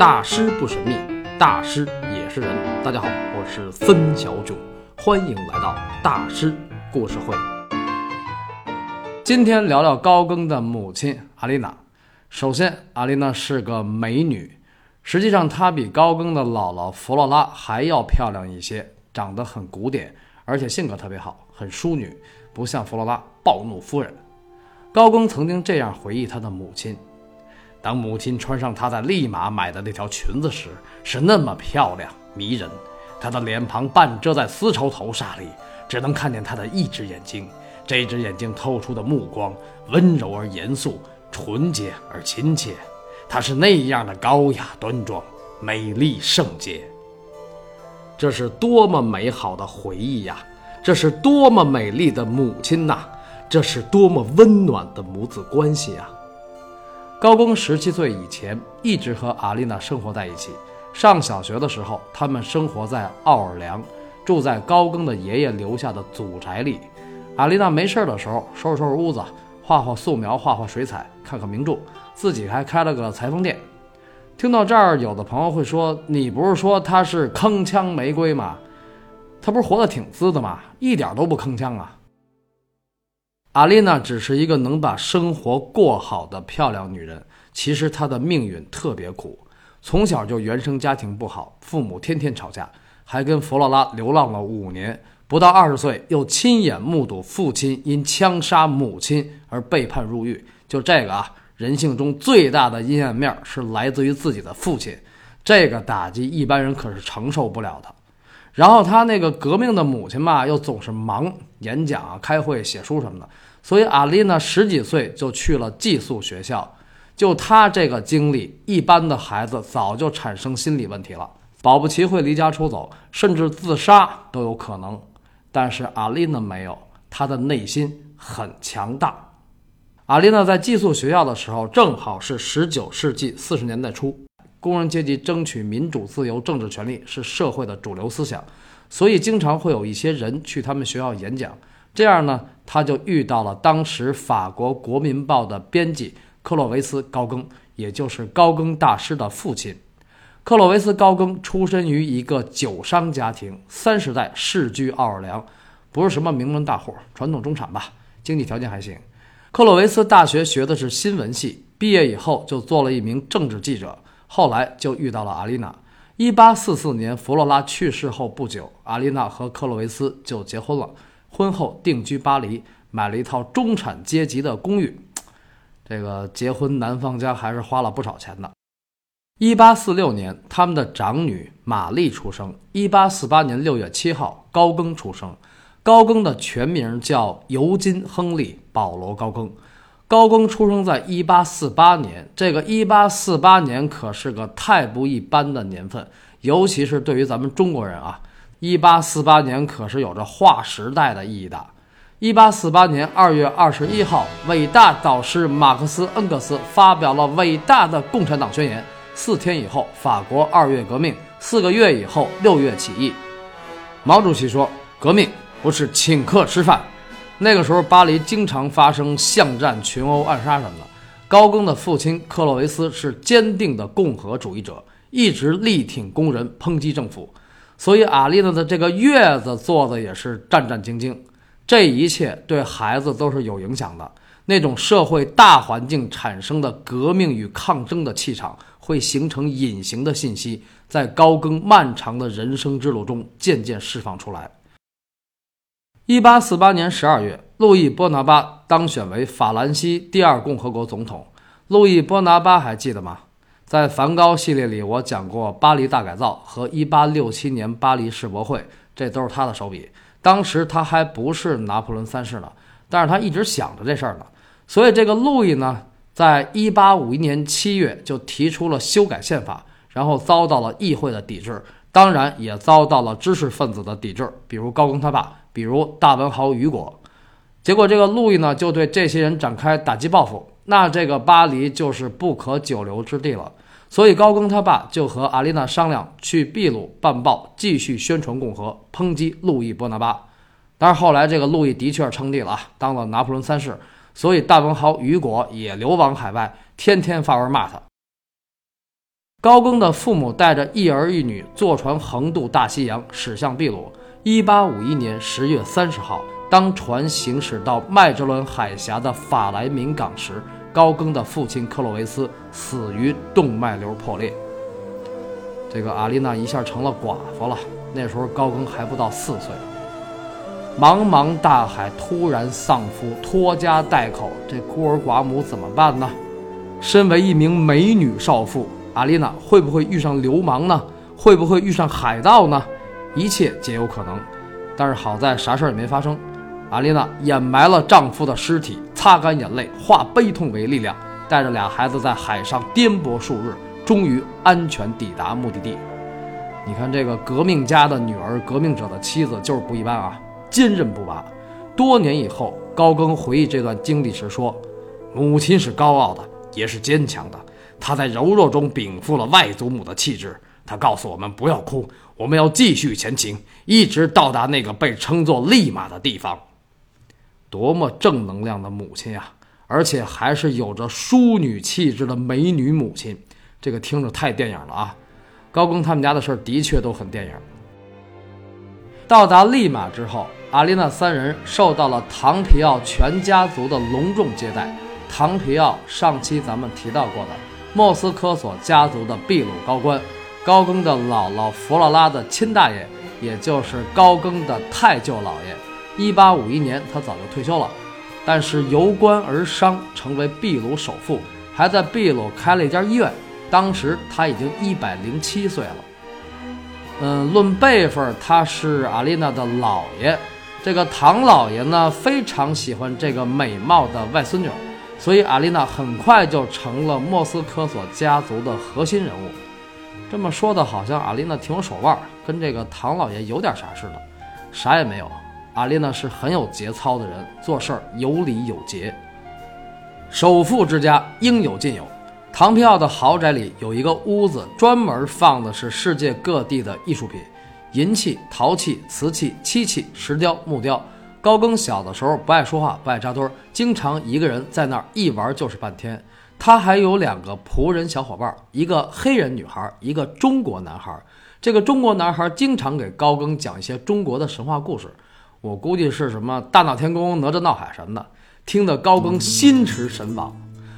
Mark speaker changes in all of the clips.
Speaker 1: 大师不神秘，大师也是人。大家好，我是孙小九，欢迎来到大师故事会。今天聊聊高更的母亲阿丽娜。首先，阿丽娜是个美女，实际上她比高更的姥姥弗洛拉还要漂亮一些，长得很古典，而且性格特别好，很淑女，不像弗洛拉暴怒夫人。高更曾经这样回忆他的母亲：当母亲穿上她在利马买的那条裙子时，是那么漂亮迷人。她的脸庞半遮在丝绸头纱里，只能看见她的一只眼睛。这只眼睛透出的目光温柔而严肃，纯洁而亲切。她是那样的高雅端庄，美丽圣洁。这是多么美好的回忆呀！这是多么美丽的母亲呐！这是多么温暖的母子关系啊！高更十七岁以前一直和阿丽娜生活在一起。上小学的时候，他们生活在奥尔良，住在高更的爷爷留下的祖宅里。阿丽娜没事的时候，收拾收拾屋子，画画素描，画画水彩，看看名著，自己还开了个裁缝店。听到这儿，有的朋友会说：“你不是说她是铿锵玫瑰吗？她不是活得挺滋的吗？一点都不铿锵啊！”阿丽娜只是一个能把生活过好的漂亮女人，其实她的命运特别苦，从小就原生家庭不好，父母天天吵架，还跟弗洛拉流浪了五年，不到二十岁又亲眼目睹父亲因枪杀母亲而被判入狱。就这个啊，人性中最大的阴暗面是来自于自己的父亲，这个打击一般人可是承受不了的。然后他那个革命的母亲吧，又总是忙演讲、开会、写书什么的，所以阿丽娜十几岁就去了寄宿学校。就她这个经历，一般的孩子早就产生心理问题了，保不齐会离家出走，甚至自杀都有可能。但是阿丽娜没有，她的内心很强大。阿丽娜在寄宿学校的时候，正好是十九世纪四十年代初。工人阶级争取民主、自由、政治权利是社会的主流思想，所以经常会有一些人去他们学校演讲。这样呢，他就遇到了当时法国《国民报》的编辑克洛维斯·高更，也就是高更大师的父亲。克洛维斯·高更出身于一个酒商家庭，三十代世居奥尔良，不是什么名门大户，传统中产吧，经济条件还行。克洛维斯大学学的是新闻系，毕业以后就做了一名政治记者。后来就遇到了阿丽娜。一八四四年，弗洛拉去世后不久，阿丽娜和克洛维斯就结婚了。婚后定居巴黎，买了一套中产阶级的公寓。这个结婚，男方家还是花了不少钱的。一八四六年，他们的长女玛丽出生。一八四八年六月七号，高更出生。高更的全名叫尤金·亨利·保罗·高更。高更出生在一八四八年，这个一八四八年可是个太不一般的年份，尤其是对于咱们中国人啊，一八四八年可是有着划时代的意义的。一八四八年二月二十一号，伟大导师马克思恩格斯发表了伟大的共产党宣言。四天以后，法国二月革命；四个月以后，六月起义。毛主席说：“革命不是请客吃饭。”那个时候，巴黎经常发生巷战、群殴、暗杀什么的。高更的父亲克洛维斯是坚定的共和主义者，一直力挺工人，抨击政府。所以，阿丽娜的这个月子做的也是战战兢兢。这一切对孩子都是有影响的。那种社会大环境产生的革命与抗争的气场，会形成隐形的信息，在高更漫长的人生之路中渐渐释放出来。一八四八年十二月，路易波拿巴当选为法兰西第二共和国总统。路易波拿巴还记得吗？在梵高系列里，我讲过巴黎大改造和一八六七年巴黎世博会，这都是他的手笔。当时他还不是拿破仑三世呢，但是他一直想着这事儿呢。所以这个路易呢，在一八五一年七月就提出了修改宪法，然后遭到了议会的抵制，当然也遭到了知识分子的抵制，比如高更他爸。比如大文豪雨果，结果这个路易呢就对这些人展开打击报复，那这个巴黎就是不可久留之地了。所以高更他爸就和阿丽娜商量去秘鲁办报，继续宣传共和，抨击路易波拿巴。但是后来这个路易的确称帝了啊，当了拿破仑三世，所以大文豪雨果也流亡海外，天天发文骂他。高更的父母带着一儿一女坐船横渡大西洋，驶向秘鲁。一八五一年十月三十号，当船行驶到麦哲伦海峡的法莱明港时，高更的父亲克洛维斯死于动脉瘤破裂。这个阿丽娜一下成了寡妇了。那时候高更还不到四岁。茫茫大海突然丧夫，拖家带口，这孤儿寡母怎么办呢？身为一名美女少妇。阿丽娜会不会遇上流氓呢？会不会遇上海盗呢？一切皆有可能。但是好在啥事儿也没发生。阿丽娜掩埋了丈夫的尸体，擦干眼泪，化悲痛为力量，带着俩孩子在海上颠簸数日，终于安全抵达目的地。你看这个革命家的女儿，革命者的妻子，就是不一般啊，坚韧不拔。多年以后，高更回忆这段经历时说：“母亲是高傲的，也是坚强的。”她在柔弱中禀赋了外祖母的气质。她告诉我们不要哭，我们要继续前行，一直到达那个被称作利马的地方。多么正能量的母亲呀！而且还是有着淑女气质的美女母亲。这个听着太电影了啊！高更他们家的事儿的确都很电影。到达利马之后，阿丽娜三人受到了唐皮奥全家族的隆重接待。唐皮奥上期咱们提到过的。莫斯科索家族的秘鲁高官，高更的姥姥弗洛拉的亲大爷，也就是高更的太舅姥爷。一八五一年，他早就退休了，但是由官而商，成为秘鲁首富，还在秘鲁开了一家医院。当时他已经一百零七岁了。嗯，论辈分，他是阿丽娜的姥爷。这个唐老爷呢，非常喜欢这个美貌的外孙女。所以，阿丽娜很快就成了莫斯科索家族的核心人物。这么说的，好像阿丽娜挺有手腕，跟这个唐老爷有点啥似的。啥也没有，阿丽娜是很有节操的人，做事儿有理有节。首富之家应有尽有。唐皮奥的豪宅里有一个屋子，专门放的是世界各地的艺术品：银器、陶器、瓷器、漆器、石雕、木雕。高更小的时候不爱说话，不爱扎堆儿，经常一个人在那儿一玩就是半天。他还有两个仆人小伙伴，一个黑人女孩，一个中国男孩。这个中国男孩经常给高更讲一些中国的神话故事，我估计是什么大闹天宫、哪吒闹海什么的，听得高更心驰神往。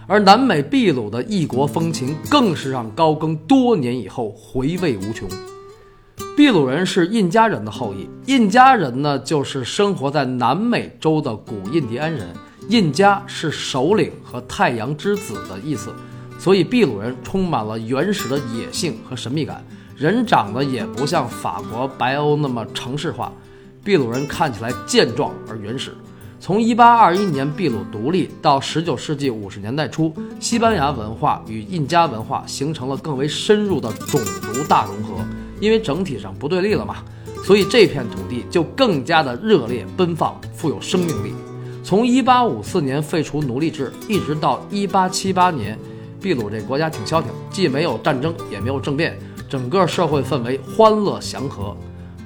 Speaker 1: 而南美秘鲁的异国风情，更是让高更多年以后回味无穷。秘鲁人是印加人的后裔，印加人呢就是生活在南美洲的古印第安人。印加是首领和太阳之子的意思，所以秘鲁人充满了原始的野性和神秘感。人长得也不像法国白欧那么城市化，秘鲁人看起来健壮而原始。从1821年秘鲁独立到19世纪50年代初，西班牙文化与印加文化形成了更为深入的种族大融合。因为整体上不对立了嘛，所以这片土地就更加的热烈奔放，富有生命力。从1854年废除奴隶制，一直到1878年，秘鲁这国家挺消停，既没有战争，也没有政变，整个社会氛围欢乐祥和。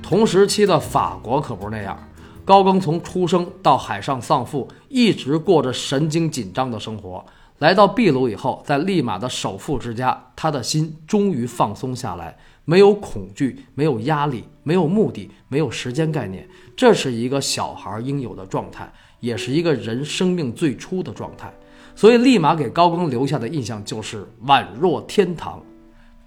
Speaker 1: 同时期的法国可不是那样，高更从出生到海上丧父，一直过着神经紧张的生活。来到秘鲁以后，在利马的首富之家，他的心终于放松下来。没有恐惧，没有压力，没有目的，没有时间概念，这是一个小孩应有的状态，也是一个人生命最初的状态。所以，立马给高更留下的印象就是宛若天堂。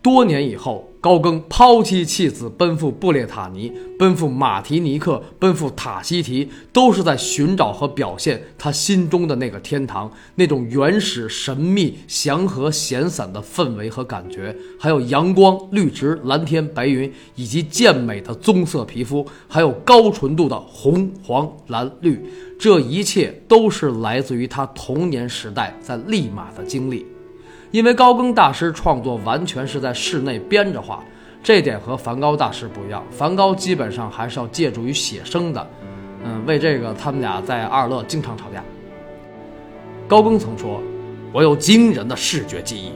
Speaker 1: 多年以后，高更抛妻弃子，奔赴布列塔尼，奔赴马提尼克，奔赴塔希提，都是在寻找和表现他心中的那个天堂，那种原始、神秘、祥和、闲散的氛围和感觉，还有阳光、绿植、蓝天、白云，以及健美的棕色皮肤，还有高纯度的红、黄、蓝、绿，这一切都是来自于他童年时代在利马的经历。因为高更大师创作完全是在室内编着画，这点和梵高大师不一样。梵高基本上还是要借助于写生的，嗯，为这个他们俩在阿尔勒经常吵架。高更曾说：“我有惊人的视觉记忆，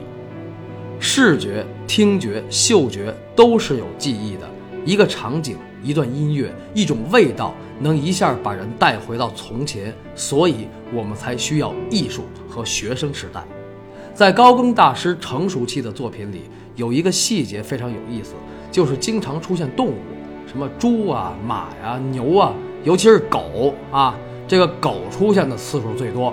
Speaker 1: 视觉、听觉、嗅觉都是有记忆的。一个场景、一段音乐、一种味道，能一下把人带回到从前，所以我们才需要艺术和学生时代。”在高更大师成熟期的作品里，有一个细节非常有意思，就是经常出现动物，什么猪啊、马呀、牛啊，尤其是狗啊，这个狗出现的次数最多。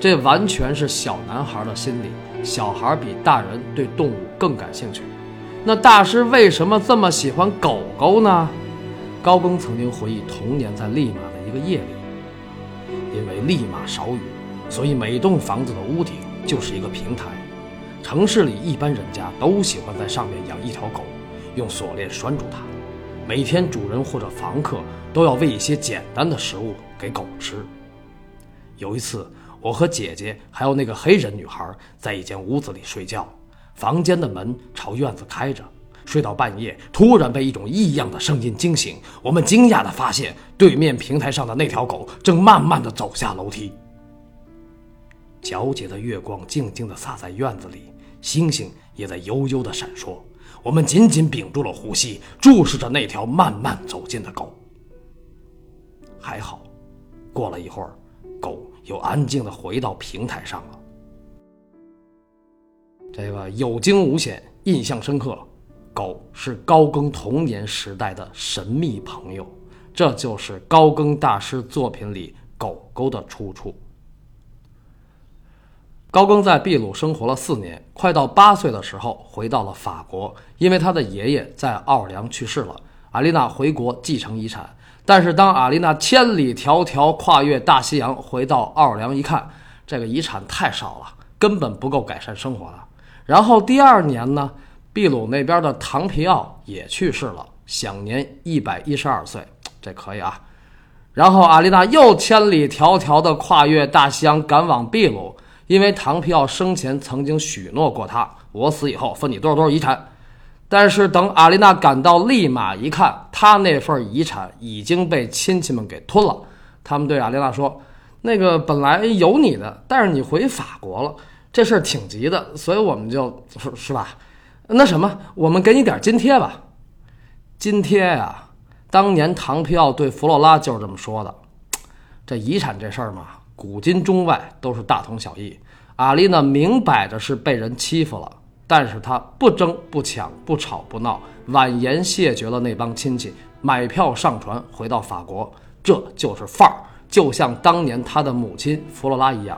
Speaker 1: 这完全是小男孩的心理，小孩比大人对动物更感兴趣。那大师为什么这么喜欢狗狗呢？高更曾经回忆童年在利马的一个夜里，因为利马少雨，所以每栋房子的屋顶就是一个平台。城市里一般人家都喜欢在上面养一条狗，用锁链拴住它。每天主人或者房客都要喂一些简单的食物给狗吃。有一次。我和姐姐还有那个黑人女孩在一间屋子里睡觉，房间的门朝院子开着。睡到半夜，突然被一种异样的声音惊醒。我们惊讶地发现，对面平台上的那条狗正慢慢地走下楼梯。皎洁的月光静静地洒在院子里，星星也在悠悠地闪烁。我们紧紧屏住了呼吸，注视着那条慢慢走近的狗。还好，过了一会儿，狗。又安静地回到平台上了。这个有惊无险，印象深刻。狗是高更童年时代的神秘朋友，这就是高更大师作品里狗狗的出处。高更在秘鲁生活了四年，快到八岁的时候回到了法国，因为他的爷爷在奥尔良去世了，阿丽娜回国继承遗产。但是，当阿丽娜千里迢迢跨越大西洋回到奥尔良一看，这个遗产太少了，根本不够改善生活了。然后第二年呢，秘鲁那边的唐皮奥也去世了，享年一百一十二岁，这可以啊。然后阿丽娜又千里迢迢地跨越大西洋赶往秘鲁，因为唐皮奥生前曾经许诺过他：“我死以后分你多少多少遗产。”但是等阿丽娜赶到利马一看，他那份遗产已经被亲戚们给吞了。他们对阿丽娜说：“那个本来有你的，但是你回法国了，这事儿挺急的，所以我们就是是吧？那什么，我们给你点津贴吧。津贴呀，当年唐皮奥对弗洛拉就是这么说的。这遗产这事儿嘛，古今中外都是大同小异。阿丽娜明摆着是被人欺负了。”但是他不争不抢不吵不闹，婉言谢绝了那帮亲戚，买票上船回到法国，这就是范儿，就像当年他的母亲弗洛拉一样。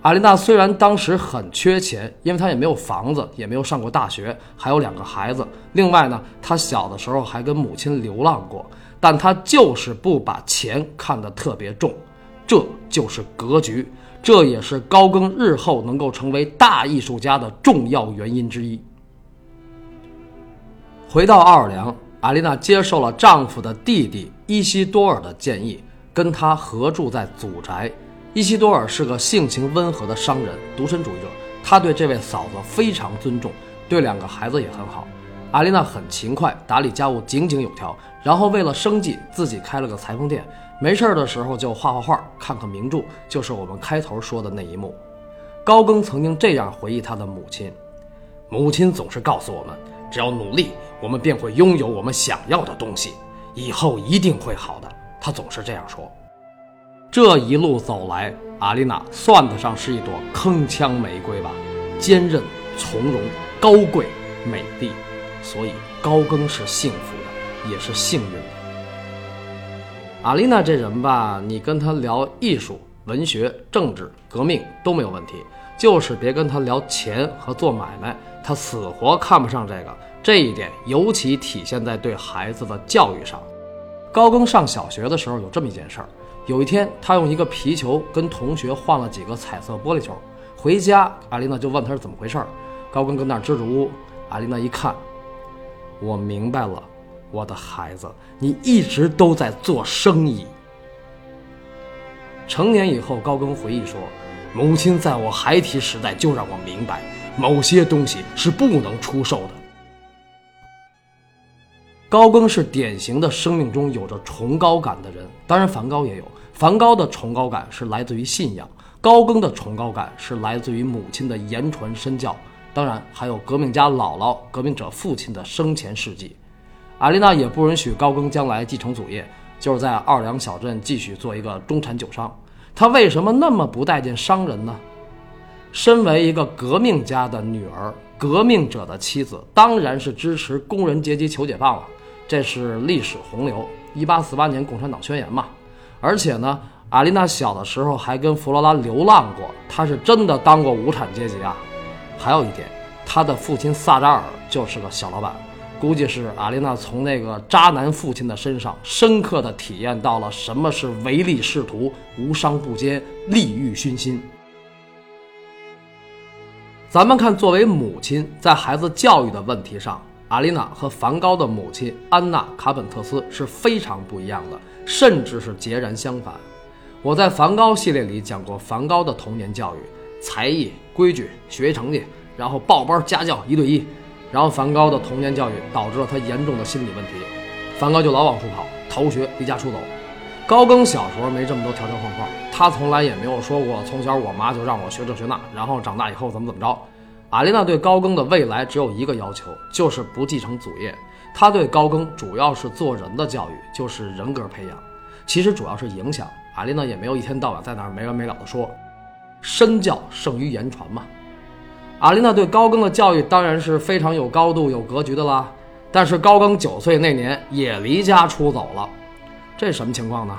Speaker 1: 阿丽娜虽然当时很缺钱，因为她也没有房子，也没有上过大学，还有两个孩子。另外呢，她小的时候还跟母亲流浪过，但她就是不把钱看得特别重，这就是格局。这也是高更日后能够成为大艺术家的重要原因之一。回到奥尔良，阿丽娜接受了丈夫的弟弟伊西多尔的建议，跟他合住在祖宅。伊西多尔是个性情温和的商人，独身主义者。他对这位嫂子非常尊重，对两个孩子也很好。阿丽娜很勤快，打理家务井井有条，然后为了生计，自己开了个裁缝店。没事的时候就画画画，看看名著，就是我们开头说的那一幕。高更曾经这样回忆他的母亲：母亲总是告诉我们，只要努力，我们便会拥有我们想要的东西，以后一定会好的。他总是这样说。这一路走来，阿丽娜算得上是一朵铿锵玫瑰吧，坚韧、从容、高贵、美丽，所以高更是幸福的，也是幸运的。阿丽娜这人吧，你跟她聊艺术、文学、政治、革命都没有问题，就是别跟她聊钱和做买卖，她死活看不上这个。这一点尤其体现在对孩子的教育上。高更上小学的时候有这么一件事儿：有一天，他用一个皮球跟同学换了几个彩色玻璃球，回家，阿丽娜就问他是怎么回事儿。高更跟那儿支支吾吾，阿丽娜一看，我明白了。我的孩子，你一直都在做生意。成年以后，高更回忆说：“母亲在我孩提时代就让我明白，某些东西是不能出售的。”高更是典型的生命中有着崇高感的人，当然梵高也有。梵高的崇高感是来自于信仰，高更的崇高感是来自于母亲的言传身教，当然还有革命家姥姥、革命者父亲的生前事迹。阿丽娜也不允许高更将来继承祖业，就是在奥尔良小镇继续做一个中产酒商。他为什么那么不待见商人呢？身为一个革命家的女儿，革命者的妻子，当然是支持工人阶级求解放了。这是历史洪流。一八四八年共产党宣言嘛。而且呢，阿丽娜小的时候还跟弗罗拉流浪过，她是真的当过无产阶级啊。还有一点，她的父亲萨扎尔就是个小老板。估计是阿丽娜从那个渣男父亲的身上，深刻的体验到了什么是唯利是图、无商不奸、利欲熏心。咱们看，作为母亲，在孩子教育的问题上，阿丽娜和梵高的母亲安娜·卡本特斯是非常不一样的，甚至是截然相反。我在梵高系列里讲过梵高的童年教育：才艺、规矩、学习成绩，然后报班、家教、一对一。然后梵高的童年教育导致了他严重的心理问题，梵高就老往出跑，逃学，离家出走。高更小时候没这么多条条框框，他从来也没有说过从小我妈就让我学这学那，然后长大以后怎么怎么着。阿丽娜对高更的未来只有一个要求，就是不继承祖业。他对高更主要是做人的教育，就是人格培养，其实主要是影响。阿丽娜也没有一天到晚在那儿没完没了的说，身教胜于言传嘛。阿琳娜对高更的教育当然是非常有高度、有格局的啦。但是高更九岁那年也离家出走了，这什么情况呢？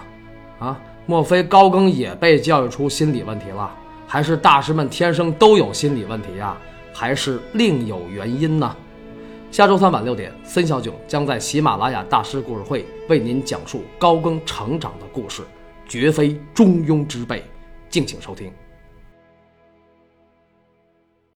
Speaker 1: 啊，莫非高更也被教育出心理问题了？还是大师们天生都有心理问题呀？还是另有原因呢？下周三晚六点，森小九将在喜马拉雅大师故事会为您讲述高更成长的故事，绝非中庸之辈，敬请收听。